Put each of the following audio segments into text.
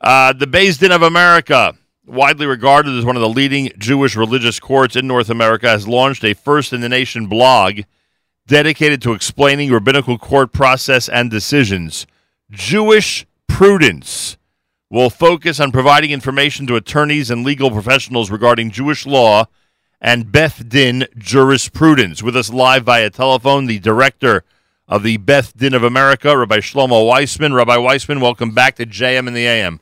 Uh, the Din of America, widely regarded as one of the leading Jewish religious courts in North America, has launched a first in the nation blog dedicated to explaining rabbinical court process and decisions. Jewish Prudence will focus on providing information to attorneys and legal professionals regarding Jewish law and Beth Din jurisprudence. With us live via telephone, the director of the Beth Din of America, Rabbi Shlomo Weissman. Rabbi Weissman, welcome back to JM in the AM.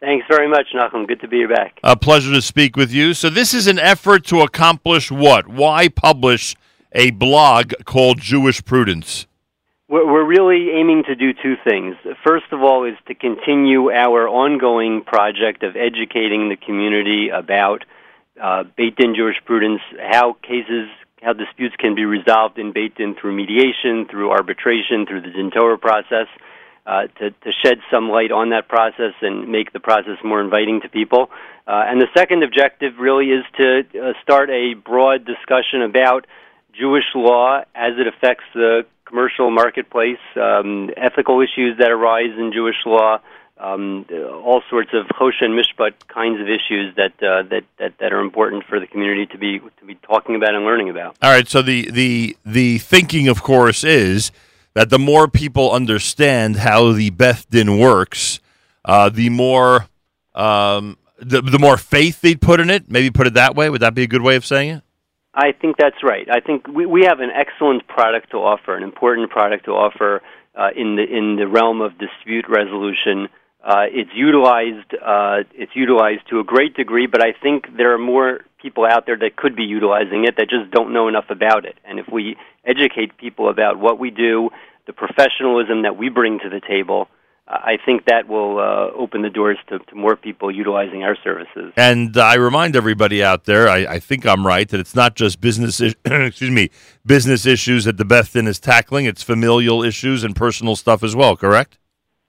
Thanks very much, Nachum. Good to be back. A pleasure to speak with you. So, this is an effort to accomplish what? Why publish a blog called Jewish Prudence? We're really aiming to do two things. First of all, is to continue our ongoing project of educating the community about uh, Beit Din jurisprudence, how cases, how disputes can be resolved in Beit Din through mediation, through arbitration, through the Din Torah process uh, to, to shed some light on that process and make the process more inviting to people. Uh, and the second objective really is to uh, start a broad discussion about Jewish law as it affects the commercial marketplace, um, ethical issues that arise in Jewish law, um, all sorts of choshen and mishpat kinds of issues that, uh, that that that are important for the community to be to be talking about and learning about. All right. So the the the thinking, of course, is that the more people understand how the Beth Din works, uh, the more um, the, the more faith they'd put in it. Maybe put it that way. Would that be a good way of saying it? I think that's right. I think we, we have an excellent product to offer, an important product to offer uh, in the in the realm of dispute resolution. Uh, it's utilized uh, it's utilized to a great degree, but I think there are more people out there that could be utilizing it that just don't know enough about it. And if we educate people about what we do, the professionalism that we bring to the table, I think that will uh, open the doors to, to, more people utilizing our services. And I remind everybody out there, I, I think I'm right, that it's not just business, excuse me, business issues that the Beth Din is tackling. It's familial issues and personal stuff as well. Correct?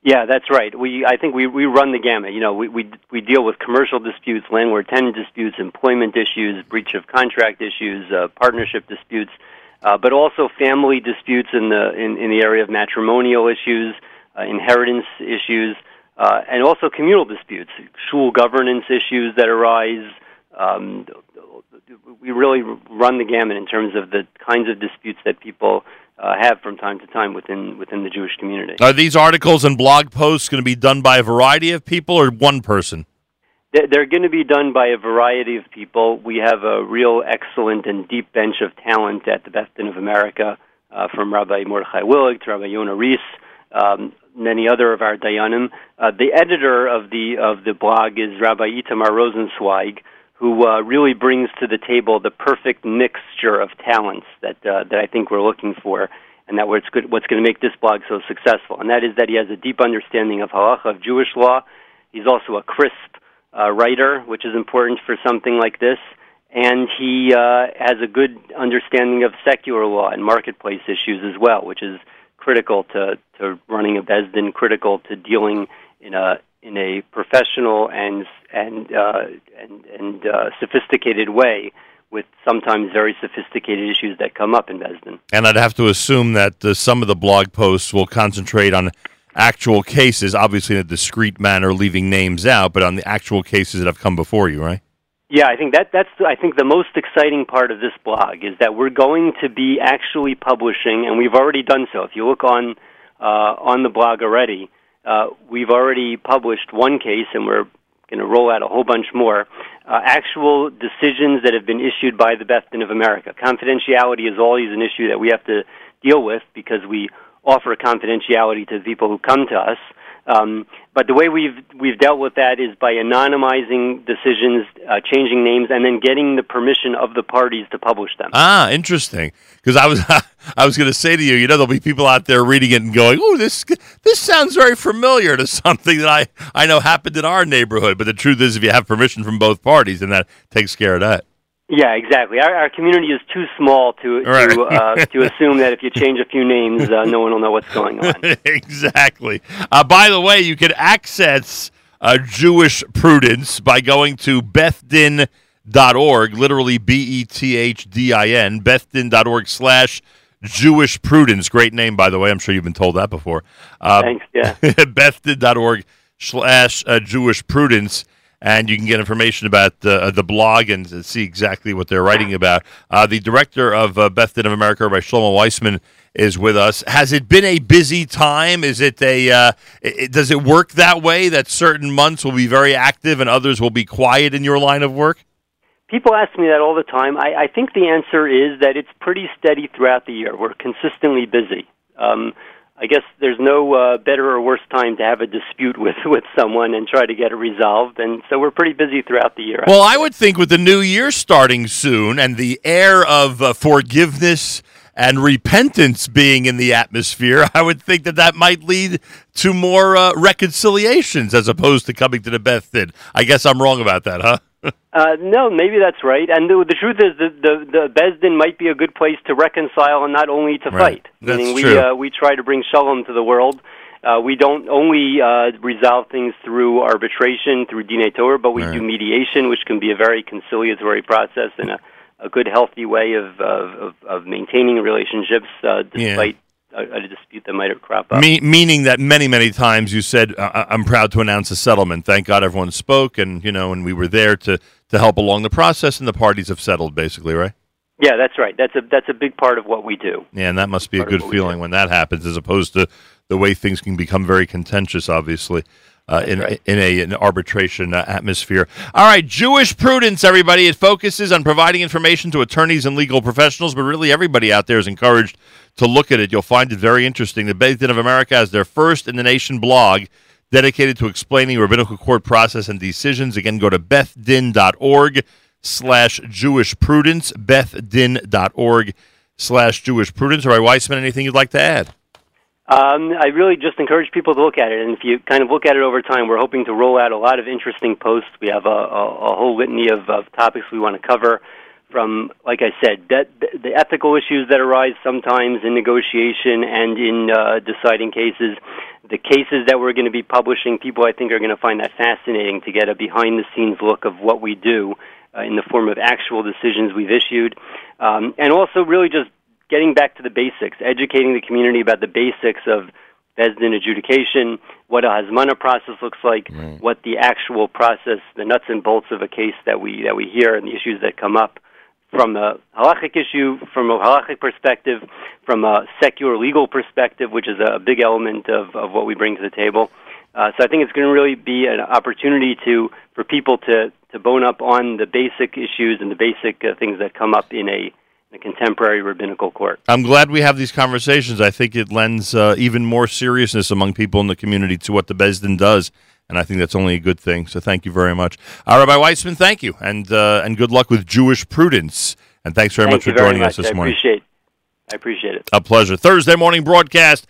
Yeah, that's right. We I think we we run the gamut. You know, we we we deal with commercial disputes, landlord tenant disputes, employment issues, breach of contract issues, uh, partnership disputes, uh, but also family disputes in the in, in the area of matrimonial issues, uh, inheritance issues, uh, and also communal disputes, shul governance issues that arise. Um, we really run the gamut in terms of the kinds of disputes that people uh, have from time to time within within the Jewish community. Are these articles and blog posts going to be done by a variety of people or one person? They're going to be done by a variety of people. We have a real excellent and deep bench of talent at the Beth Din of America, uh, from Rabbi Mordechai Willig to Rabbi Yonah Reiss, um, many other of our Dayanim. Uh, the editor of the of the blog is Rabbi Itamar Rosenzweig, who uh, really brings to the table the perfect mixture of talents that uh, that I think we're looking for, and that what's good, what's going to make this blog so successful. And that is that he has a deep understanding of halacha of Jewish law. He's also a crisp uh, writer, which is important for something like this. And he uh, has a good understanding of secular law and marketplace issues as well, which is critical to, to running a Beis Din, critical to dealing in a in a professional and and uh, and, and uh, sophisticated way with sometimes very sophisticated issues that come up in Beis Din. And I'd have to assume that uh, some of the blog posts will concentrate on actual cases, obviously in a discreet manner, leaving names out, but on the actual cases that have come before you, right? Yeah, I think that that's I think the most exciting part of this blog is that we're going to be actually publishing, and we've already done so. If you look on uh, on the blog already, uh, we've already published one case, and we're going to roll out a whole bunch more. Uh, actual decisions that have been issued by the Beth Din of America. Confidentiality is always an issue that we have to deal with because we offer confidentiality to the people who come to us. Um, but the way we've we've dealt with that is by anonymizing decisions, uh, changing names, and then getting the permission of the parties to publish them. Ah, interesting. Because I was I was going to say to you, you know, there'll be people out there reading it and going, "Oh, this this sounds very familiar to something that I I know happened in our neighborhood." But the truth is, if you have permission from both parties, then that takes care of that. Yeah, exactly. Our, our community is too small to right. to, uh, to assume that if you change a few names, uh, no one will know what's going on. exactly. Uh, by the way, you can access uh, Jewish prudence by going to bethdin.org, literally B E T H D I N, bethdin.org slash Jewish prudence. Great name, by the way. I'm sure you've been told that before. Uh, Thanks, yeah. bethdin.org slash uh, Jewish Prudence. And you can get information about uh, the blog and see exactly what they're writing about. Uh, the director of uh, Beth Din of America, by Shlomo Weissman, is with us. Has it been a busy time? Is it a uh, it, does it work that way that certain months will be very active and others will be quiet in your line of work? People ask me that all the time. I, I think the answer is that it's pretty steady throughout the year. We're consistently busy. Um, I guess there's no uh, better or worse time to have a dispute with with someone and try to get it resolved, and so we're pretty busy throughout the year. Well, I would think with the new year starting soon and the air of uh, forgiveness and repentance being in the atmosphere, I would think that that might lead to more uh, reconciliations as opposed to coming to the Beth Din. I guess I'm wrong about that, huh? uh, no, maybe that's right. And the, the truth is that the the Beis Din might be a good place to reconcile and not only to right. fight. That's Meaning we true. uh, we try to bring shalom to the world. Uh, we don't only uh, resolve things through arbitration, through Dinei Torah, but we Right. do mediation, which can be a very conciliatory process and a, a good, healthy way of, of, of, of maintaining relationships uh, Yeah. A, a dispute that might have cropped up. Me- meaning that many, many times you said, I- "I'm proud to announce a settlement." Thank God everyone spoke, and you know, and we were there to to help along the process, and the parties have settled, basically, right? Yeah, that's right. That's a that's a big part of what we do. Yeah, and that must be a good feeling when that happens, as opposed to the way things can become very contentious, obviously. Uh, in right. in a an arbitration uh, atmosphere. All right, Jewish prudence, everybody. It focuses on providing information to attorneys and legal professionals, but really everybody out there is encouraged to look at it. You'll find it very interesting. The Beit Din of America has their first in the nation blog dedicated to explaining rabbinical court process and decisions. Again, go to bethdin.org slash Jewish prudence, bethdin.org slash Jewish prudence. All right, Weissman, anything you'd like to add? Um, I really just encourage people to look at it, and if you kind of look at it over time, we're hoping to roll out a lot of interesting posts. We have a, a, a whole litany of, of topics we want to cover, from, like I said, that, the ethical issues that arise sometimes in negotiation and in uh, deciding cases. The cases that we're going to be publishing, people I think are going to find that fascinating to get a behind-the-scenes look of what we do uh, in the form of actual decisions we've issued, um, and also really just getting back to the basics, educating the community about the basics of Beis Din adjudication, what a Hasmana process looks like, what the actual process, the nuts and bolts of a case that we that we hear, and the issues that come up from a halachic issue, from a halachic perspective, from a secular legal perspective, which is a big element of, of what we bring to the table. Uh, so I think it's going to really be an opportunity to for people to to bone up on the basic issues and the basic uh, things that come up in a a contemporary rabbinical court. I'm glad we have these conversations. I think it lends uh, even more seriousness among people in the community to what the Beis Din does, and I think that's only a good thing. So thank you very much, uh, Rabbi Weissman. Thank you, and uh, and good luck with Jewish prudence. And thanks very Thank much for very joining much. us this I morning. appreciate I appreciate it. A pleasure. Thursday morning broadcast